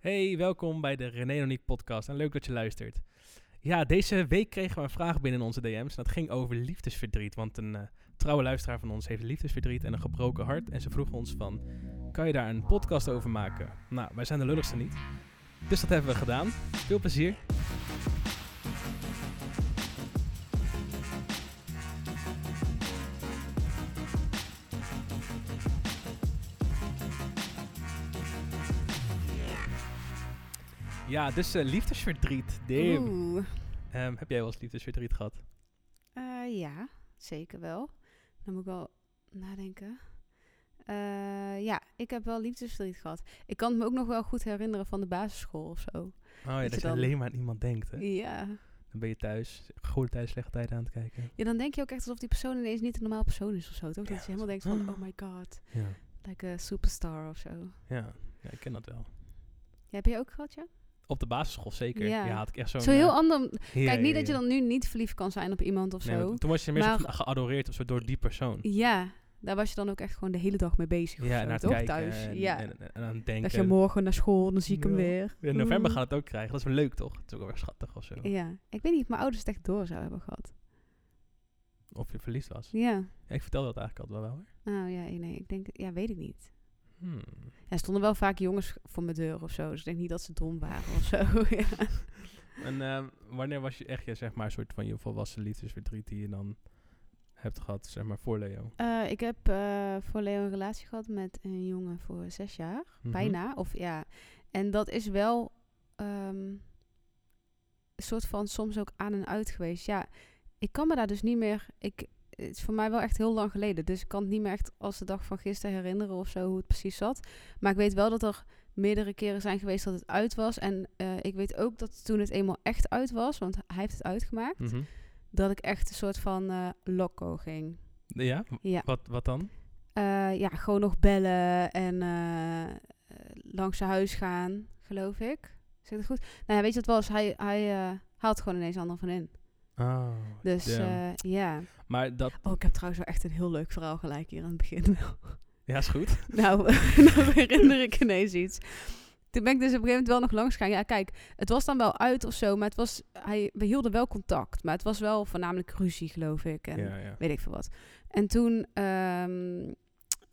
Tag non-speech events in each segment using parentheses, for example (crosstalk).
Hey, welkom bij de René Noniek podcast en leuk dat je luistert. Ja, deze week kregen we een vraag binnen in onze DM's en dat ging over liefdesverdriet. Want een eh, trouwe luisteraar van ons heeft liefdesverdriet en een gebroken hart. En ze vroeg ons van, kan je daar een podcast over maken? Nou, wij zijn de lulligste niet. Dus dat hebben we gedaan. Veel plezier. Ja, dus eh, liefdesverdriet. Damn. Oeh. Ehm, heb jij wel eens liefdesverdriet gehad? Eh, ja, zeker wel. Dan moet ik wel nadenken. Eh, ja, ik heb wel liefdesverdriet gehad. Ik kan het me ook nog wel goed herinneren van de basisschool of zo. Oh ja, je dat je dan- alleen maar aan iemand denkt. Hè? Ja. Dan ben je thuis, goede tijd, slechte tijd aan het kijken. ja, dan denk je ook echt alsof die persoon ineens niet een normaal persoon is of zo, toch? Ja, Dat je helemaal denkt van, oh my god, Ja, like a superstar of zo. ja, ja ik ken dat wel. Ja, heb je ook gehad, ja? Op de basisschool zeker. Ja, Ja. had ik echt zo'n... Zo heel eh, ander... ja, Kijk, niet dat je dan nu niet verliefd kan zijn op iemand of Nee, zo. toen was je meestal Maar- geadoreerd of zo door die persoon. Ja, daar was je dan ook echt gewoon de hele dag mee bezig. Ja, zo, naar het toch? kijken thuis. en, ja. en, en, en aan het denken. dat je morgen naar school, dan zie ik hem weer. In november gaan we het ook krijgen. Dat is wel leuk, toch? Het is ook wel weer schattig of zo. Ja, ik weet niet of mijn ouders het echt door zouden hebben gehad. Of je verliefd was. Ja. Ja, ik vertelde dat eigenlijk altijd wel hoor. Nou ja, nee, ik denk, ja, weet ik niet. Hmm. Ja, er stonden wel vaak jongens voor mijn deur of zo, dus ik denk niet dat ze dom waren of zo. (laughs) ja. En ehm, wanneer was je echt, je, zeg maar, een soort van je volwassen liefdesverdriet die je dan hebt gehad, zeg maar, voor Leo? Eh, ik heb eh, voor Leo een relatie gehad met een jongen voor zes jaar, Mhm. bijna. Of ja, en dat is wel ehm, een soort van soms ook aan en uit geweest. Ja, ik kan me daar dus niet meer. Ik, het is voor mij wel echt heel lang geleden. Dus ik kan het niet meer echt als de dag van gisteren herinneren of zo hoe het precies zat. Maar ik weet wel dat er meerdere keren zijn geweest dat het uit was. En eh, ik weet ook dat toen het eenmaal echt uit was, want hij heeft het uitgemaakt, Mhm. dat ik echt een soort van eh loco ging. Ja? Ja. Wat, wat dan? Eh, ja, gewoon nog bellen en langs zijn huis gaan, geloof ik. Zeg het goed? Nou ja, weet je wat het was? Hij, hij haalt gewoon ineens een ander van in. Oh, Dus ja. Maar dat, Oh, ik heb trouwens wel echt een heel leuk verhaal gelijk hier aan het begin. (laughs) ja, is goed. nou, (laughs) nou herinner ik ineens iets. Toen ben ik dus op een gegeven moment wel nog langs gegaan. Ja, kijk, het was dan wel uit of zo, maar het was, hij, we hielden wel contact. Maar het was wel voornamelijk ruzie, geloof ik. En ja, ja. weet ik veel wat. En toen, ehm,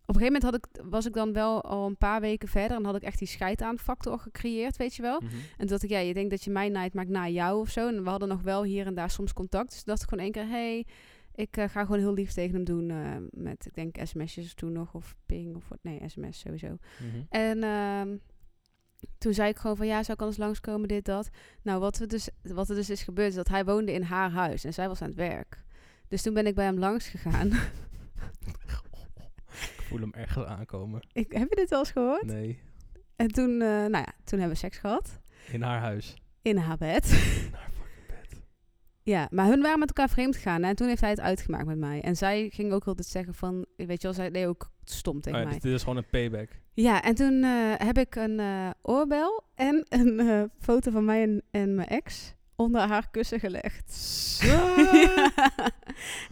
op een gegeven moment had ik, was ik dan wel al een paar weken verder en had ik echt die scheid aan factor gecreëerd, weet je wel. Mhm. En toen dacht ik, ja, je denkt dat je mij naait, maar ik na jou of zo. En we hadden nog wel hier en daar soms contact. Dus dacht ik gewoon één keer, hey, ik eh, ga gewoon heel lief tegen hem doen eh, met, ik denk sms'jes toen nog, of ping, of wat, nee, sms sowieso. Mhm. En ehm, toen zei ik gewoon van ja, zou ik anders langskomen, dit, dat. Nou, wat, we dus, wat er dus is gebeurd, is dat hij woonde in haar huis en zij was aan het werk. Dus toen ben ik bij hem langs gegaan. (laughs) Ik voel hem ergens aankomen. ik, heb je dit wel eens gehoord? Nee, En toen, eh, nou ja, toen hebben we seks gehad. in haar huis. In haar bed. In haar fucking bed. Ja, maar hun waren met elkaar vreemd gegaan. hè, En toen heeft hij het uitgemaakt met mij. En zij ging ook altijd zeggen van, weet je wel, zij deed ook stom tegen Oh ja, mij. dus dit is gewoon een payback. Ja, en toen eh, heb ik een eh, oorbel en (laughs) een eh, foto van mij en, en mijn ex onder haar kussen gelegd. Ja. (laughs)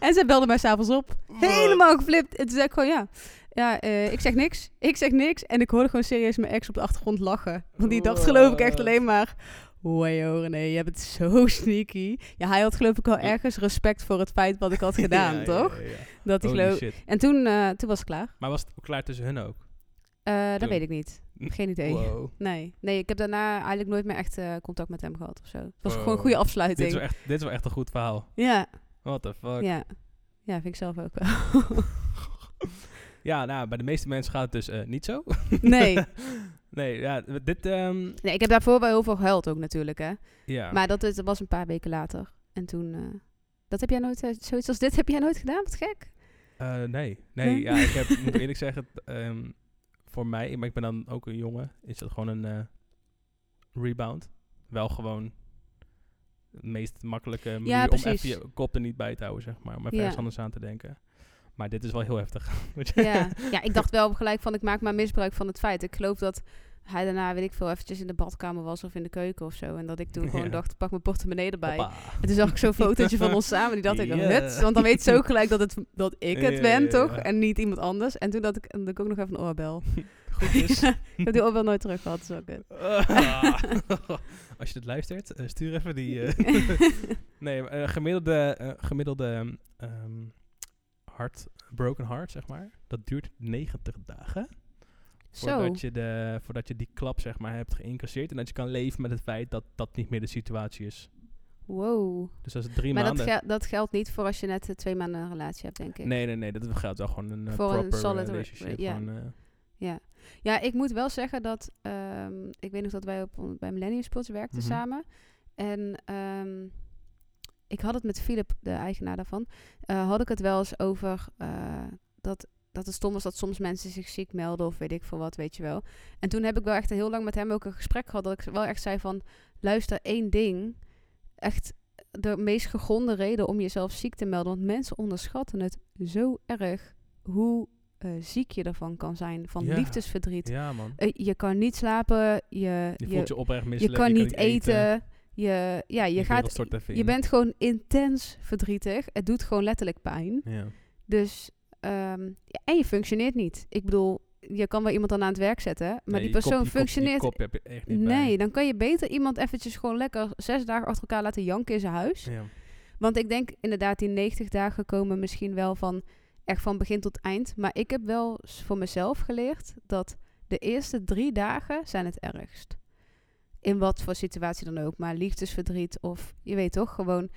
En zij belde mij s'avonds op. Helemaal geflipt. En toen zei ik gewoon, ja, ja ik zeg niks. Ik zeg niks. En ik hoorde gewoon serieus mijn ex op de achtergrond lachen. Want die dacht geloof ik echt alleen maar... Wow, René, je bent zo (laughs) sneaky. Ja, hij had geloof ik wel ergens respect voor het feit wat ik had (laughs) gedaan, Ja, toch? ja, ja. Dat Holy geloof... shit. En toen, eh, toen was het klaar. Maar was het ook klaar tussen hun ook? Eh, dat weet ik niet. (laughs) Geen idee. Wow. Nee, nee, ik heb daarna eigenlijk nooit meer echt eh, contact met hem gehad of zo. Het was Wow. gewoon een goede Dit afsluiting. is, wel echt, dit is wel echt een goed verhaal. Ja, What the fuck? ja. Ja, vind ik zelf ook wel. Ja, nou, bij de meeste mensen gaat het dus niet zo. nee. Nee, ja, dit... ehm, nee, ik heb daarvoor wel heel veel gehuild ook natuurlijk, hè. ja. Maar dat, was een paar weken later. En toen... eh, dat heb jij nooit... eh, zoiets als dit heb jij nooit gedaan? Wat gek. Eh, nee, nee, Nee? ja, ik heb, (laughs) moet eerlijk zeggen, ehm, voor mij, maar ik ben dan ook een jongen, is dat gewoon een rebound. Wel gewoon de meest makkelijke manier om even je kop er niet bij te houden, zeg maar. Om even Ja. ergens anders aan te denken. Maar dit is wel heel heftig. (laughs) Ja. ja, ik dacht (laughs) wel gelijk van... Ik maak maar misbruik van het feit. Ik geloof dat hij daarna, weet ik veel, eventjes in de badkamer was of in de keuken of zo. En dat ik toen gewoon dacht, pak mijn portemonnee erbij. Hoppa. En toen zag ik zo'n (laughs) fotootje van ons samen. Die dacht ik, Ja. nut. Want dan weet ze ook gelijk dat, het, dat ik het ben, toch? En niet iemand anders. En toen had ik, en had ik ook nog even een oorbel. goed is. ik heb die ook wel nooit terug gehad. Ah. Als je dit luistert, eh, stuur even die... eh, nee, eh, gemiddelde, gemiddelde ehm, hart, broken heart, zeg maar. Dat duurt 90 dagen. Voordat je, de, voordat je die klap, zeg maar, hebt geïncasseerd. En dat je kan leven met het feit dat dat niet meer de situatie is. Wow. Dus dat is drie Maar dat, maanden. gel- dat geldt niet voor als je net eh, twee maanden een relatie hebt, denk ik. Nee, nee, nee. Dat geldt wel gewoon een eh, Voor een proper solid re- relationship. ja. gewoon, eh, Ja. ja, ik moet wel zeggen dat... ehm, ik weet nog dat wij op, bij Millennium Sports werkten Mhm. samen. En ehm, ik had het met Philip, de eigenaar daarvan... eh, had ik het wel eens over eh, dat, dat het stom was dat soms mensen zich ziek melden... of weet ik veel wat, weet je wel. En toen heb ik wel echt heel lang met hem ook een gesprek gehad... dat ik wel echt zei van... luister, één ding... echt de meest gegronde reden om jezelf ziek te melden... want mensen onderschatten het zo erg... hoe eh, ziek je ervan kan zijn van Ja. liefdesverdriet. ja, man. Je kan niet slapen, je, Je je, voelt je oprecht je misselijk. kan niet eten. Je, ja, je, gaat, je bent gewoon intens verdrietig. Het doet gewoon letterlijk pijn. Ja. Dus, ehm, ja, en je functioneert niet. Ik bedoel, je kan wel iemand dan aan het werk zetten, maar Nee, die kop- persoon kop- functioneert... kop heb je echt niet bij. nee, dan kan je beter iemand eventjes gewoon lekker zes dagen achter elkaar laten janken in zijn huis. Ja. Want ik denk inderdaad, die 90 dagen komen misschien wel van echt van begin tot eind. Maar ik heb wel voor mezelf geleerd dat de eerste drie dagen zijn het ergst. In wat voor situatie dan ook. Maar liefdesverdriet of je weet toch, gewoon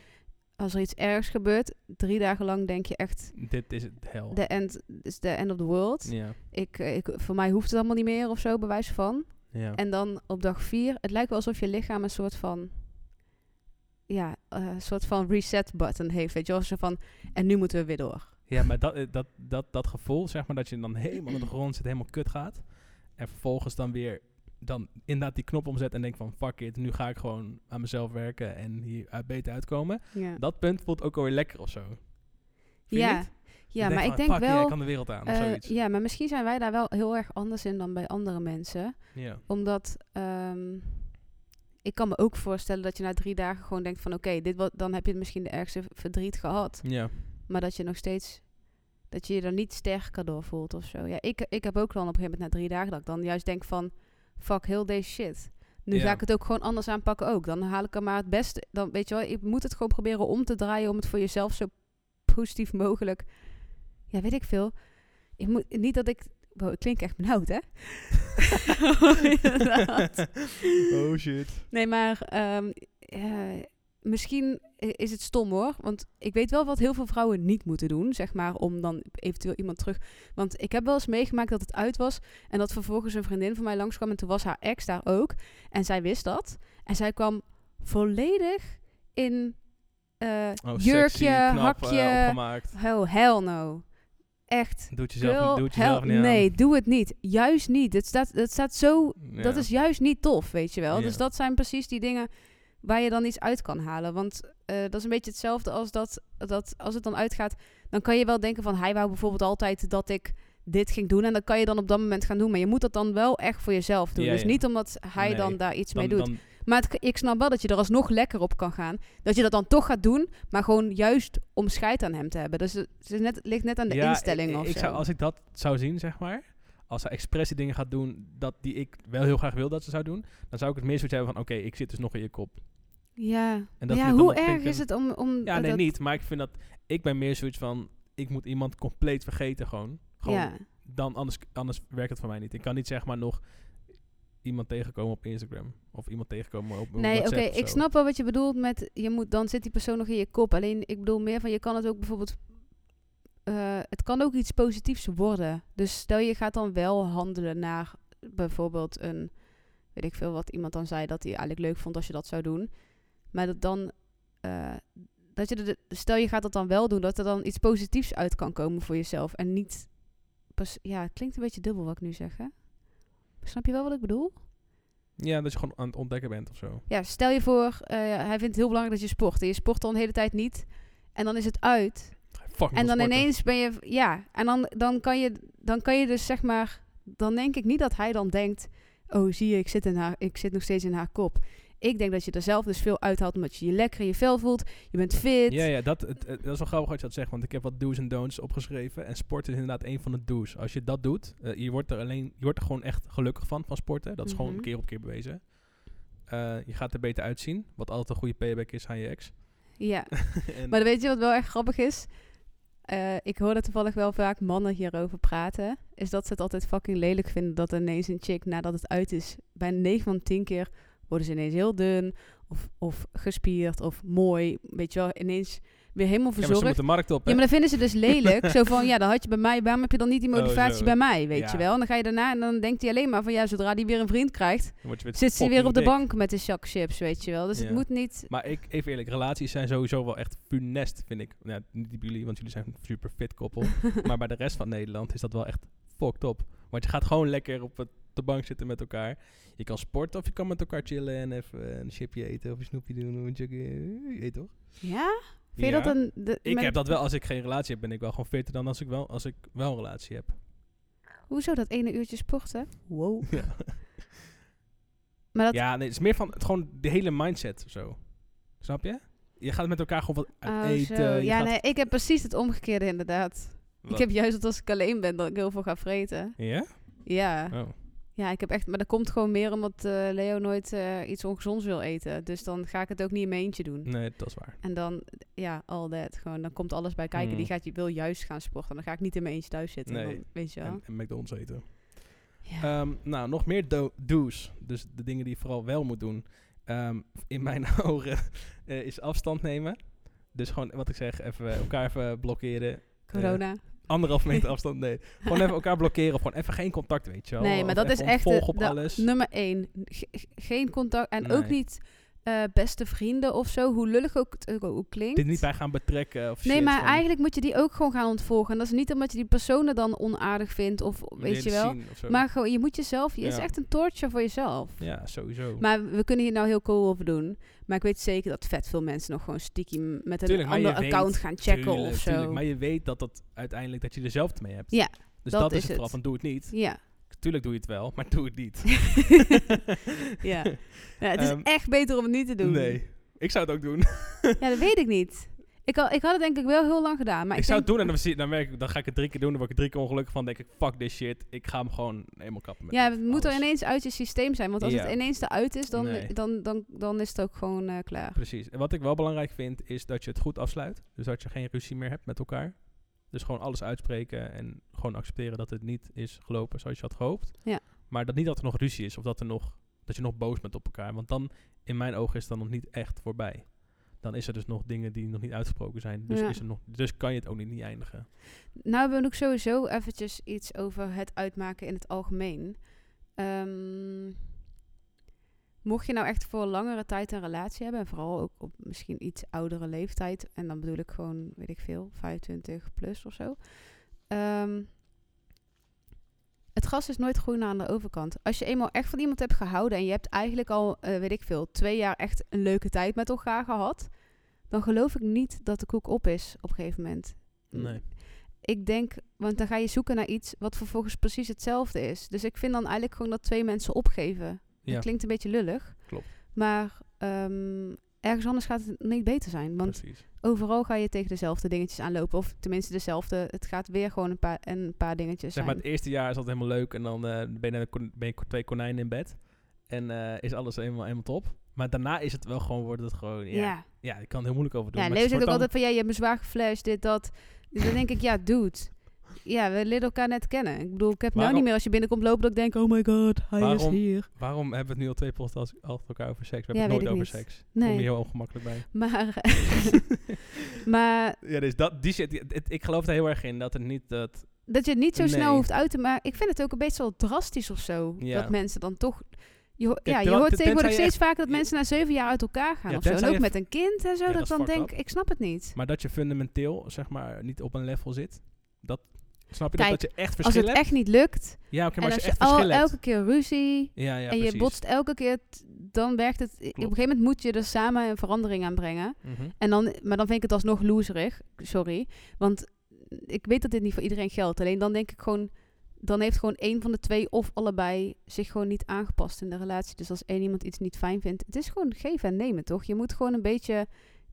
als er iets ergs gebeurt, drie dagen lang denk je echt, Dit is het hel. the end is the end of the world. Ja. Ik, eh, ik, voor mij hoeft het allemaal niet meer of zo, bewijs van. Ja. En dan op dag vier, het lijkt wel alsof je lichaam een soort van, ja, eh, een soort van reset button heeft, weet je wel, zo van, en nu moeten we weer door. ja, maar dat, eh, dat, dat, dat gevoel, zeg maar, dat je dan helemaal op de grond zit, helemaal kut gaat. En vervolgens dan weer, dan inderdaad die knop omzet en denkt van, fuck it, nu ga ik gewoon aan mezelf werken en hier beter uitkomen. Ja, Dat punt voelt ook alweer lekker of zo. Vind ja, ja maar ik denk wel, ik kan de wereld aan, of eh, zoiets. ja, maar misschien zijn wij daar wel heel erg anders in dan bij andere mensen. Ja. Omdat, ehm, ik kan me ook voorstellen dat je na drie dagen gewoon denkt van, oké, dit wat, dan heb je misschien de ergste verdriet gehad. Ja. Maar dat je nog steeds, dat je je er niet sterker door voelt of zo. Ja, ik, ik heb ook dan op een gegeven moment na drie dagen dat ik dan juist denk van, fuck heel deze shit. Nu Ja. ga ik het ook gewoon anders aanpakken ook. Dan haal ik er maar het beste. Dan weet je wel, je moet het gewoon proberen om te draaien om het voor jezelf zo positief mogelijk. Ja, weet ik veel. Ik moet, niet dat ik. Wow, ik klink echt benauwd, hè? (laughs) (laughs) Inderdaad. oh shit. Nee, maar ehm, eh, misschien is het stom hoor. Want ik weet wel wat heel veel vrouwen niet moeten doen, zeg maar, om dan eventueel iemand terug. Want ik heb wel eens meegemaakt dat het uit was. En dat vervolgens een vriendin van mij langskwam. En toen was haar ex daar ook. En zij wist dat. En zij kwam volledig in eh, Oh, jurkje, sexy, knap, hakje. opgemaakt. oh, hell no. Echt. Doe het jezelf, Girl, doe het hell- jezelf niet aan. nee, doe het niet. Juist niet. Het staat, het staat zo Ja. dat is juist niet tof, weet je wel. Ja. Dus dat zijn precies die dingen waar je dan iets uit kan halen. Want eh, dat is een beetje hetzelfde als dat, dat als het dan uitgaat, dan kan je wel denken van hij wou bijvoorbeeld altijd dat ik dit ging doen en dat kan je dan op dat moment gaan doen. Maar je moet dat dan wel echt voor jezelf doen. Ja, dus ja. niet omdat hij Nee, dan daar iets Dan- mee doet. dan- Maar het, ik snap wel dat je er alsnog lekker op kan gaan. Dat je dat dan toch gaat doen, maar gewoon juist om scheid aan hem te hebben. Dus het, is net, het ligt net aan de Ja, instelling ik, ik zo. zou, als ik dat zou zien, zeg maar, als hij expres die dingen gaat doen dat die ik wel heel graag wil dat ze zou doen, dan zou ik het meer zoiets hebben van, oké, ik zit dus nog in je kop. Ja, En dat ja hoe erg is het om... om Ja, dat- nee, niet. Maar ik vind dat, ik ben meer zoiets van, ik moet iemand compleet vergeten gewoon. Gewoon, Ja. dan, anders, anders werkt het voor mij niet. Ik kan niet zeg maar nog iemand tegenkomen op Instagram. Of iemand tegenkomen op Nee, oké, ik snap wel wat je bedoelt met je moet dan zit die persoon nog in je kop. Alleen ik bedoel meer van je kan het ook bijvoorbeeld eh, het kan ook iets positiefs worden. Dus stel je gaat dan wel handelen naar bijvoorbeeld een weet ik veel wat iemand dan zei dat hij eigenlijk leuk vond als je dat zou doen. Maar dat dan eh, dat je de, stel je gaat dat dan wel doen, dat er dan iets positiefs uit kan komen voor jezelf en niet pas ja, het klinkt een beetje dubbel wat ik nu zeg, hè? Snap je wel wat ik bedoel? Ja, dat je gewoon aan het ontdekken bent of zo. Ja, stel je voor, eh, hij vindt het heel belangrijk dat je sport. En je sport dan de hele tijd niet. En dan is het uit. En dan sporten. ineens ben je... Ja, en dan, dan, kan je, dan kan je dus zeg maar... Dan denk ik niet dat hij dan denkt... Oh, zie je, ik zit, in haar, ik zit nog steeds in haar kop. Ik denk dat je er zelf dus veel uithaalt omdat je je lekker in je vel voelt. Je bent fit. Ja, ja dat, het, het- dat is wel grappig wat je dat zegt, want ik heb wat do's en don'ts opgeschreven. En sport is inderdaad een van de do's. Als je dat doet, eh, je, wordt er alleen, je wordt er gewoon echt gelukkig van, van sporten. Dat is gewoon Mhm. keer op keer bewezen. Eh, je gaat er beter uitzien, wat altijd een goede payback is aan je ex. Ja. (laughs) en, Maar weet je wat wel echt grappig is? Eh, ik hoorde toevallig wel vaak mannen hierover praten. Is dat ze het altijd fucking lelijk vinden dat ineens een chick nadat het uit is. Bij 9 van 10 keer worden ze ineens heel dun. Of, of gespierd of mooi. Weet je wel, ineens weer helemaal ja, maar ze verzorgd. moeten de markt op, hè? Ja, maar dan vinden ze dus lelijk. (laughs) zo van, ja, dan had je bij mij, waarom heb je dan niet die Oh, motivatie bij mij, weet Ja. je wel? En dan ga je daarna en dan denkt hij alleen maar van, ja, zodra die weer een vriend krijgt, zit ze weer op de dik. bank met de zak chips, weet je wel? Dus Ja. het moet niet... Maar ik, even eerlijk, relaties zijn sowieso wel echt funest, vind ik. Ja, niet jullie, want jullie zijn een super fit koppel. (laughs) maar bij de rest van Nederland is dat wel echt fucked op. Want je gaat gewoon lekker op het, de bank zitten met elkaar. Je kan sporten of je kan met elkaar chillen en even een chipje eten of een snoepje doen. Of een. Je weet toch? Ja? Vind je Ja. dat een... De, Ik met- heb dat wel, als ik geen relatie heb, ben ik wel gewoon fitter dan als ik wel, als ik wel een relatie heb. Hoezo dat ene uurtje sporten? Wow. (laughs) Ja, Maar dat... ja nee, het is meer van het, gewoon de hele mindset of zo. Snap je? Je gaat met elkaar gewoon wat Oh, eten. Ja, gaat- nee, ik heb precies het omgekeerde inderdaad. Wat? Ik heb juist dat als ik alleen ben, dat ik heel veel ga vreten. Ja? Ja. Oh. Ja, ik heb echt... Maar dat komt gewoon meer omdat eh, Leo nooit eh, iets ongezonds wil eten. Dus dan ga ik het ook niet in mijn eentje doen. Nee, dat is waar. En dan, ja, all that. Gewoon, dan komt alles bij kijken. Mm. Die gaat, je wil juist gaan sporten. Dan ga ik niet in mijn eentje thuis zitten. Nee. Dan, weet je wel. En, en McDonald's eten. ja. Ehm, nou, nog meer do- do's. Dus de dingen die je vooral wel moet doen. Ehm, in mijn (laughs) ogen eh, is afstand nemen. Dus gewoon, wat ik zeg, even elkaar even blokkeren. Corona. Anderhalf meter afstand, nee. (laughs) Gewoon even elkaar blokkeren of gewoon even geen contact, weet je wel. nee, maar Of dat is echt de, ontvolgen op de alles. nummer één. Ge- ge- geen contact. En ook niet eh, beste vrienden of zo. Hoe lullig ook het ook, klinkt. Dit niet bij gaan betrekken of Nee, maar van, eigenlijk moet je die ook gewoon gaan ontvolgen. En dat is niet omdat je die personen dan onaardig vindt of weet je wel. Maar gewoon, je moet jezelf, het is echt een torture voor jezelf. Ja, sowieso. Maar we kunnen hier nou heel cool over doen. Maar ik weet zeker dat vet veel mensen nog gewoon stiekem met een Tuurlijk, je ander account weet- gaan checken Tuurlijk, of zo. tuurlijk. Maar je weet dat dat uiteindelijk dat je er zelf mee hebt. Ja, dus dat dat, is het vooral het. van doe het niet. Ja, Tuurlijk doe je het wel, maar doe het niet. (laughs) ja. ja, het is Ehm, echt beter om het niet te doen. Nee, ik zou het ook doen. Ja, dat weet ik niet. Ik, al, ik had het denk ik wel heel lang gedaan. Maar ik ik, zou het doen en dan, dan, merk ik, dan ga ik het drie keer doen. Dan word ik drie keer ongelukkig van. Denk ik, fuck this shit. Ik ga hem gewoon helemaal kappen met Ja, het moet er ineens uit je systeem zijn. Want als Ja. het ineens eruit is, dan, Nee. dan, dan, dan is het ook gewoon eh, klaar. Precies. En wat ik wel belangrijk vind, is dat je het goed afsluit. Dus dat je geen ruzie meer hebt met elkaar. Dus gewoon alles uitspreken en gewoon accepteren dat het niet is gelopen zoals je had gehoopt. Ja. Maar dat niet dat er nog ruzie is of dat, er nog, dat je nog boos bent op elkaar. Want dan, in mijn ogen, is het dan nog niet echt voorbij. Dan is er dus nog dingen die nog niet uitgesproken zijn. Dus, Ja. is er nog, dus kan je het ook niet, niet eindigen. Nou hebben we ook sowieso eventjes iets over het uitmaken in het algemeen. Ehm, mocht je nou echt voor langere tijd een relatie hebben, en vooral ook op misschien iets oudere leeftijd, en dan bedoel ik gewoon, weet ik veel, 25 plus of zo. Ehm, het gras is nooit groener aan de overkant. Als je eenmaal echt van iemand hebt gehouden en je hebt eigenlijk al, eh, weet ik veel, twee jaar echt een leuke tijd met elkaar gehad, dan geloof ik niet dat de koek op is op een gegeven moment. Nee. Ik denk, want dan ga je zoeken naar iets wat vervolgens precies hetzelfde is. Dus ik vind dan eigenlijk gewoon dat twee mensen opgeven. Ja, Dat klinkt een beetje lullig. Klopt. Maar ehm, ergens anders gaat het niet beter zijn. Want precies. overal ga je tegen dezelfde dingetjes aanlopen. Of tenminste dezelfde. Het gaat weer gewoon een paar, een paar dingetjes Zeg maar, zijn. het eerste jaar is altijd helemaal leuk en dan eh, ben, je, kon- ben je twee konijnen in bed. En eh, is alles helemaal, helemaal top. Maar daarna is het wel gewoon, wordt het gewoon, ja, ja. ja. ik kan er heel moeilijk over doen. Ja, Leo het zegt ook altijd van, ja, je hebt me zwaar geflasht, dit, dat. Dan denk ik, ja, dude. Ja, we leren elkaar net kennen. Ik bedoel, ik heb nou Waarom- niet meer als je binnenkomt lopen dat ik denk, oh my god, hij is hier. waarom hebben we het nu al twee podcasts achter elkaar over seks? We Ja, hebben het weet nooit over niet. seks. Kom Nee. je heel ongemakkelijk bij. Maar, (laughs) (laughs) maar ja, dus dat, die shit, die- het- ik geloof er heel erg in dat het niet dat... dat je het niet zo snel hoeft uit te maken. Ik vind het ook een beetje wel drastisch of zo. Ja. Dat mensen dan toch... Je, Kijk, ja, je hoort tegenwoordig steeds vaker dat mensen na zeven jaar uit elkaar gaan Ja, of zo. En ook met een kind en zo. Ja, dat dat ik is dan denk, up. ik snap het niet. Maar dat je fundamenteel, zeg maar, niet op een level zit. Dat, snap je Kijk, dat, dat je echt Als verschil het hebt? echt niet lukt Ja, oké, maar als als je echt al elke keer ruzie Ja, ja, en je botst elke keer, dan werkt het... Op een gegeven moment moet je er samen een verandering aan brengen. Mhm. En dan, maar dan vind ik het alsnog loserig. Sorry. Want ik weet dat dit niet voor iedereen geldt. Alleen dan denk ik gewoon... dan heeft gewoon één van de twee of allebei zich gewoon niet aangepast in de relatie. Dus als één iemand iets niet fijn vindt, het is gewoon geven en nemen, toch? Je moet gewoon een beetje,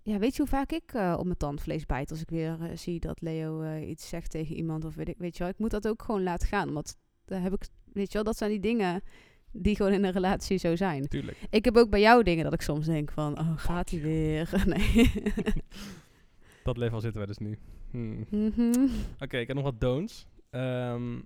ja, weet je hoe vaak ik eh, op mijn tandvlees bijt als ik weer eh, zie dat Leo eh, iets zegt tegen iemand of weet ik, weet je wel. Ik moet dat ook gewoon laten gaan, want daar heb ik, weet je wel, dat zijn die dingen die gewoon in een relatie zo zijn. Tuurlijk. Ik heb ook bij jou dingen dat ik soms denk van, oh, gaat hij weer? (laughs) Nee. (laughs) Dat level zitten we dus nu. Hmm. Mhm. Oké, ik heb nog wat don'ts. Ehm,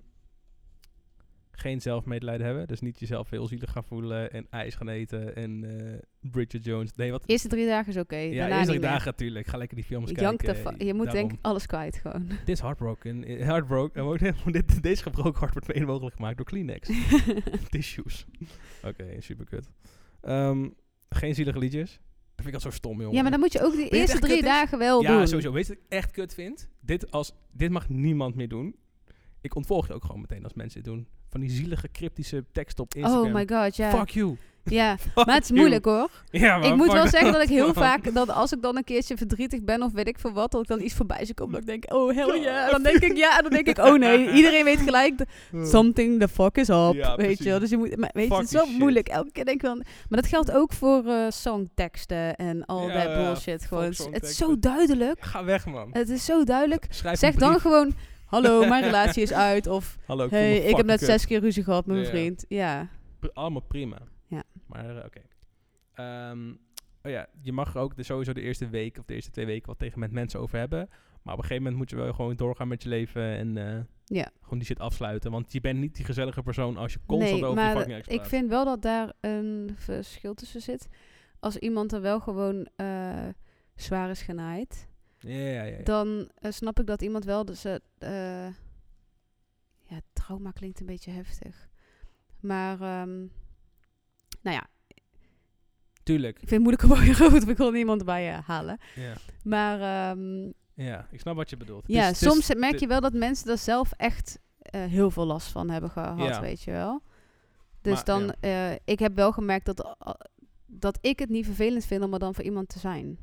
geen zelfmedelijden hebben. Dus niet jezelf heel zielig gaan voelen en ijs gaan eten en eh, Bridget Jones. Nee, wat? Eerste drie dagen is oké, ja, daarna eerst niet drie dagen natuurlijk. Ga lekker die films kijken. je moet Daarom. denk alles kwijt gewoon. (laughs) Dit is heartbroken. Eh, Heartbroken. Oh, (laughs) dit, deze gebroken hart wordt mede mogelijk gemaakt door Kleenex. (laughs) Tissues. Oké, super kut. Ehm, geen zielige liedjes. Dat vind ik al zo stom, jongen. ja, maar dan moet je ook die eerste drie dagen wel Ja, doen. sowieso. Weet je wat ik echt kut vind? Dit, als, dit mag niemand meer doen. Ik ontvolg je ook gewoon meteen als mensen dit doen. Van die zielige, cryptische teksten op Instagram. Oh my god, ja. Fuck you. Ja, (laughs) maar het is moeilijk hoor. Ja, maar ik moet wel zeggen dat ik heel (laughs) vaak, dat als ik dan een keertje verdrietig ben of weet ik veel wat, dat ik dan iets voorbij zie komen, dat ik denk, oh hell Ja, yeah. En dan denk ik, ja, en dan denk ik, oh nee. Iedereen weet gelijk, (laughs) something the fuck is up, Ja, weet je wel. Dus je moet, maar weet je, het is zo moeilijk. Elke keer denk ik van, maar dat geldt ook voor eh, songteksten en al Ja, dat bullshit. Gewoon. Het, is- zo duidelijk. Ga weg, man. Het is zo duidelijk. Schrijf Zeg dan gewoon, hallo, (laughs) mijn relatie is uit. Of, Hallo, ik hey, ik heb net zes keer ruzie gehad met mijn Ja. vriend. Ja. Allemaal prima. Ja. Maar eh, oké. Ehm, oh ja, je mag er ook de, sowieso de eerste week of de eerste twee weken wat tegen met mensen over hebben. Maar op een gegeven moment moet je wel gewoon doorgaan met je leven en eh, Ja. gewoon die shit afsluiten. Want je bent niet die gezellige persoon als je constant nee, over maar die fucking ex ik vind wel dat daar een verschil tussen zit. Als iemand er wel gewoon eh, zwaar is genaaid, Ja, ja, dan eh, snap ik dat iemand wel dus eh, ja, trauma klinkt een beetje heftig. Maar ehm, nou ja, Tuurlijk. ik vind het moeilijk om (laughs) je ik wil niemand bij eh, halen. Ja. Maar ehm, ja, ik snap wat je bedoelt. Ja, is- het is- soms merk je wel dat mensen er zelf echt eh, heel veel last van hebben gehad, Ja. weet je wel. Dus Maar, dan, ja. ik heb wel gemerkt dat, uh, dat ik het niet vervelend vind om er dan voor iemand te zijn.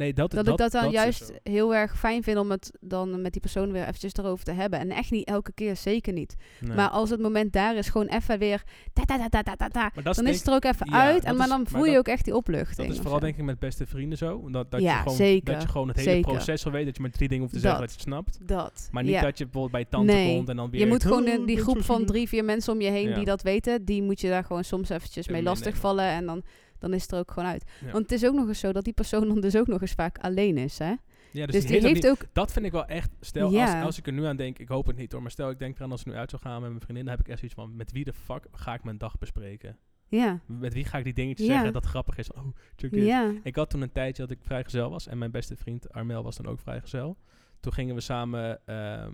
Nee, dat, Dat, ik dat dan is juist heel erg fijn vind om het dan met die persoon weer eventjes erover te hebben. En echt niet elke keer, zeker niet. Nee. Maar als het moment daar is, gewoon even weer ta ta ta ta, Maar dat dan denk is het er ook even ja, uit. En maar is- dan maar voel je dat- ook echt die opluchting. Dat is vooral denk ik met beste vrienden zo. Dat, dat, Ja, je gewoon, zeker. dat je gewoon het hele Zeker. proces al weet. Dat je maar drie dingen hoeft te zeggen Dat. dat je het snapt. Dat. Maar niet ja. dat je bijvoorbeeld bij tante Nee. komt en dan weer... Je moet gewoon "Oh, die groep van zielig." drie, vier mensen om je heen die dat weten, die moet je daar gewoon soms eventjes mee lastigvallen. En dan, dan is het er ook gewoon uit. Ja. Want het is ook nog eens zo dat die persoon dan dus ook nog eens vaak alleen is. Hè? Ja, Dus, die die heeft ook Dat vind ik wel echt... Stel, Ja. als, als ik er nu aan denk... Ik hoop het niet hoor. Maar stel, ik denk eraan als ik nu uit zou gaan met mijn vriendin... Dan heb ik echt zoiets van... Met wie de fuck ga ik mijn dag bespreken? Ja, Met wie ga ik die dingetjes Ja. zeggen dat grappig is? Oh, check dit. ja. Ik had toen een tijdje dat ik vrijgezel was. En mijn beste vriend Armel was dan ook vrijgezel. Toen gingen we samen ehm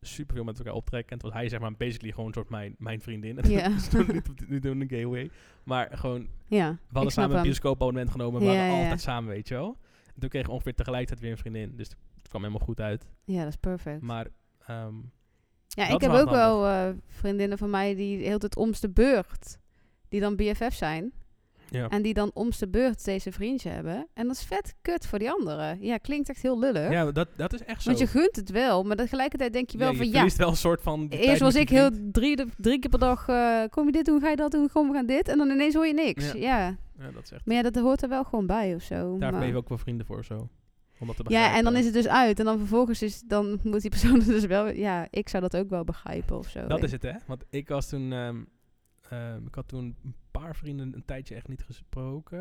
super veel met elkaar optrekken. En toen was hij zeg maar basically gewoon een soort mijn, mijn vriendin. En Ja. (laughs) niet doen een gay way. Maar gewoon, ja. we ik hadden samen een bioscoopabonnement genomen. We Ja, waren ja, altijd samen, weet je wel. En toen kregen we ongeveer tegelijkertijd weer een vriendin. Dus het kwam helemaal goed uit. Ja, dat is perfect. Maar ehm, Ja, ik heb ook wel eh, vriendinnen van mij die de hele tijd omste beurt, die dan BFF zijn. Ja. En die dan omste de beurt deze vriendje hebben. En dat is vet kut voor die anderen. Ja, klinkt echt heel lullig. ja, dat, dat is echt zo. Want je gunt het wel, maar tegelijkertijd denk je wel ja, je van ja. verliest wel een soort van... Eerst was ik heel drie, drie keer per dag, eh, kom je dit doen, ga je dat doen, kom we gaan dit. En dan ineens hoor je niks. Ja. Ja. Ja, dat is echt... Maar ja, dat hoort er wel gewoon bij of zo. Daar maar- ben je ook wel vrienden voor zo. Om Ja, en dan is het dus uit. En dan vervolgens is, dan moet die persoon (laughs) dus wel, ja, ik zou dat ook wel begrijpen of zo. Dat is het, hè? Want ik was toen... ehm, ehm, ik had toen een paar vrienden een tijdje echt niet gesproken.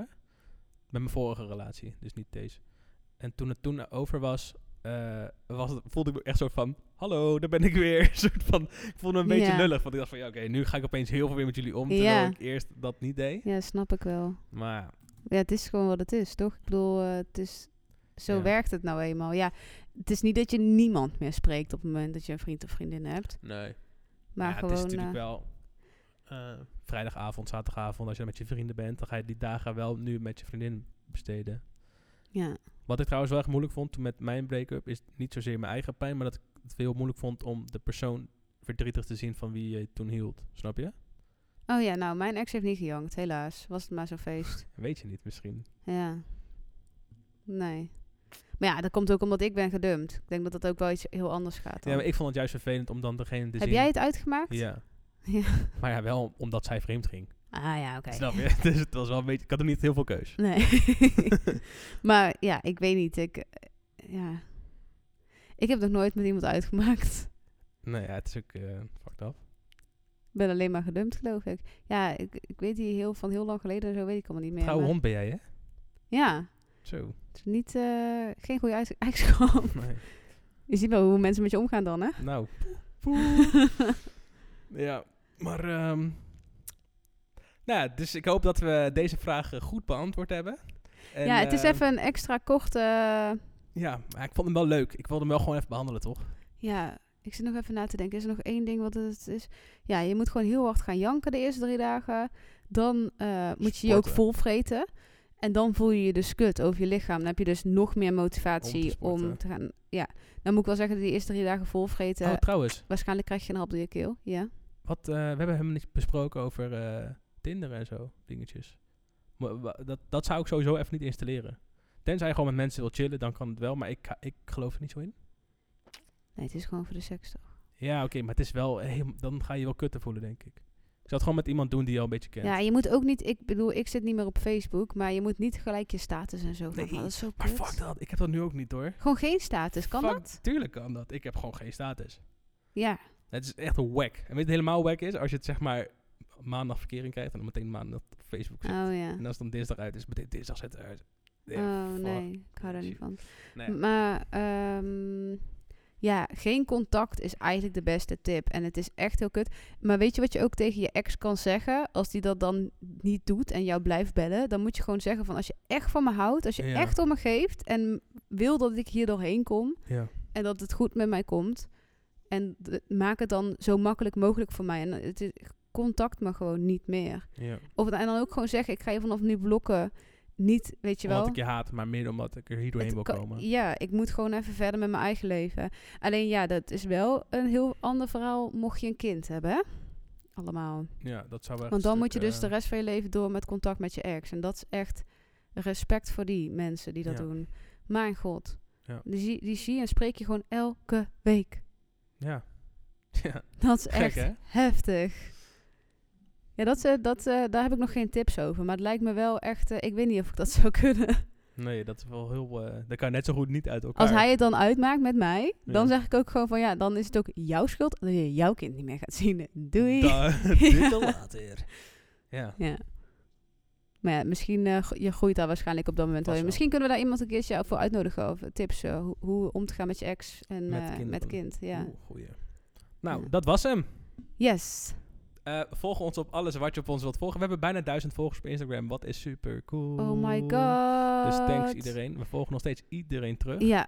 Met mijn vorige relatie, dus niet deze. En toen het toen over was, eh, was het, voelde ik me echt zo van... Hallo, daar ben ik weer. (laughs) Soort van, ik voelde me een beetje Ja. lullig. Want ik dacht van, ja, oké, nu ga ik opeens heel veel weer met jullie om. Terwijl Ja. ik eerst dat niet deed. Ja, snap ik wel. Maar Ja, het is gewoon wat het is, toch? Ik bedoel, eh, het is, zo Ja. werkt het nou eenmaal. Ja, het is niet dat je niemand meer spreekt op het moment dat je een vriend of vriendin hebt. nee. Maar ja, gewoon, het is natuurlijk eh, wel... eh, vrijdagavond, zaterdagavond, als je met je vrienden bent... dan ga je die dagen wel nu met je vriendin besteden. ja. Wat ik trouwens wel erg moeilijk vond toen met mijn break-up, is niet zozeer mijn eigen pijn, maar dat ik het heel moeilijk vond om de persoon verdrietig te zien van wie je toen hield. Snap je? Oh ja, nou, mijn ex heeft niet gejankt, helaas. Was het maar zo'n feest. (laughs) Weet je niet misschien. Ja. Nee. Maar ja, dat komt ook omdat ik ben gedumpt. Ik denk dat dat ook wel iets heel anders gaat. Ja, dan. maar ik vond het juist vervelend om dan degene te Heb zien. jij het uitgemaakt? Ja. Ja. (laughs) Maar ja, wel omdat zij vreemd ging. Ah ja, oké. Snap je? (laughs) dus het was wel een beetje... Ik had er niet heel veel keus. Nee. (laughs) maar ja, ik weet niet. Ik, eh, ja. ik heb nog nooit met iemand uitgemaakt. Nee, ja, het is ook eh fucked up. Ik ben alleen maar gedumpt, geloof ik. Ja, ik, ik weet die heel, van heel lang geleden, zo weet ik allemaal niet meer. Trouwe maar- hond ben jij, hè? Ja, Zo. het is niet, eh, geen goede eigenschap. Nee. Je ziet wel hoe mensen met je omgaan dan, hè? Nou. Ja, maar... ehm nou, ja, dus ik hoop dat we deze vraag eh, goed beantwoord hebben. En, ja, het is ehm, even een extra korte... Ja, maar ik vond hem wel leuk. Ik wilde hem wel gewoon even behandelen, toch? Ja, ik zit nog even na te denken. Is er nog één ding wat het is? Ja, je moet gewoon heel hard gaan janken de eerste drie dagen. Dan eh, moet je je ook Sporten. vol vreten. En dan voel je je dus kut over je lichaam. Dan heb je dus nog meer motivatie om te, gaan... Ja, dan moet ik wel zeggen dat die eerste drie dagen vol vreten... oh, trouwens. waarschijnlijk krijg je een hap door je keel. Ja. Wat, eh, we hebben helemaal niet besproken over eh, Tinder en zo, dingetjes. Maar dat, dat zou ik sowieso even niet installeren. Tenzij je gewoon met mensen wil chillen, dan kan het wel. Maar ik, ik geloof er niet zo in. Nee, het is gewoon voor de seks toch? Ja, oké, maar het is wel... heel- dan ga je wel kutten voelen, denk ik. Ik zou het gewoon met iemand doen die je al een beetje kent. Ja, je moet ook niet... Ik bedoel, ik zit niet meer op Facebook. Maar je moet niet gelijk je status en zo. Nee, van, dat is zo maar fuck dat. Ik heb dat nu ook niet, hoor. Gewoon geen status. Kan Fuck, dat? Tuurlijk kan dat. Ik heb gewoon geen status. Ja. Het is echt een wack. En weet je helemaal wack is? Als je het zeg maar maandag verkering krijgt en dan meteen maandag op Facebook zet. Oh ja. En als het dan dinsdag uit is, meteen dinsdag zet het uit. Oh nee, ik hou daar niet van. Nee. Maar ehm, ja, geen contact is eigenlijk de beste tip. En het is echt heel kut. Maar weet je wat je ook tegen je ex kan zeggen? Als die dat dan niet doet en jou blijft bellen, dan moet je gewoon zeggen van als je echt van me houdt, als je Ja. echt om me geeft en wil dat ik hier doorheen kom Ja. en dat het goed met mij komt. En maak het dan zo makkelijk mogelijk voor mij. En het is, contact me gewoon niet meer. ja. Of het, en dan ook gewoon zeggen, ik ga je vanaf nu blokken. Niet, weet je wel. Omdat ik je haat, maar meer omdat ik er hier doorheen wil komen. Ja, ik moet gewoon even verder met mijn eigen leven. Alleen ja, dat is wel een heel ander verhaal mocht je een kind hebben, hè? Allemaal. Ja, dat zou wel Want dan moet je dus de rest rest van je leven door met contact met je ex. En dat is echt respect voor die mensen die dat Ja. doen. Mijn god. Ja. Die, die zie je en spreek je gewoon elke week. Ja. (laughs) ja. Dat is Gek, echt hè? heftig. Ja, dat, eh, dat, eh, daar heb ik nog geen tips over. Maar het lijkt me wel echt... eh, ik weet niet of ik dat (laughs) zou kunnen. Nee, dat is wel heel... eh dat kan je net zo goed niet uit elkaar. Als hij het dan uitmaakt met mij, dan Ja. zeg ik ook gewoon van ja, dan is het ook jouw schuld dat je jouw kind niet meer gaat zien. Doei. Da- (laughs) dit te later. Ja. Ja. Maar ja, misschien uh, je groeit daar waarschijnlijk op dat moment wel. Misschien kunnen we daar iemand een keertje voor uitnodigen of tips uh, hoe, hoe om te gaan met je ex en Met kinderen. met kind. Ja. Oeh, goeie. Nou, Ja. dat was hem. Yes. Eh, volg ons op alles wat je op ons wilt volgen. We hebben bijna duizend volgers op Instagram. Wat is super cool. Oh my god. Dus thanks iedereen. We volgen nog steeds iedereen terug. Ja,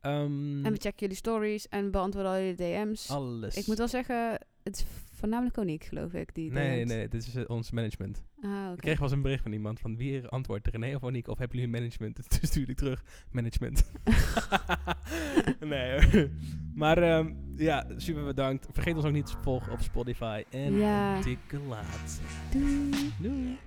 Ehm, en we checken jullie stories en beantwoorden al jullie DM's. alles. Ik moet wel zeggen, het is voornamelijk Koniek, geloof ik, die Nee, DM's. nee, dit is eh, ons management. Ah. Ik kreeg wel eens een bericht van iemand van wie antwoordt René of Oniek of hebben jullie een management? (laughs) Toen stuurde ik terug, management. (laughs) nee hoor. Maar ehm, ja, super bedankt. Vergeet ons ook niet te volgen op Spotify. En Ja. dikke laat. Doei. Doei.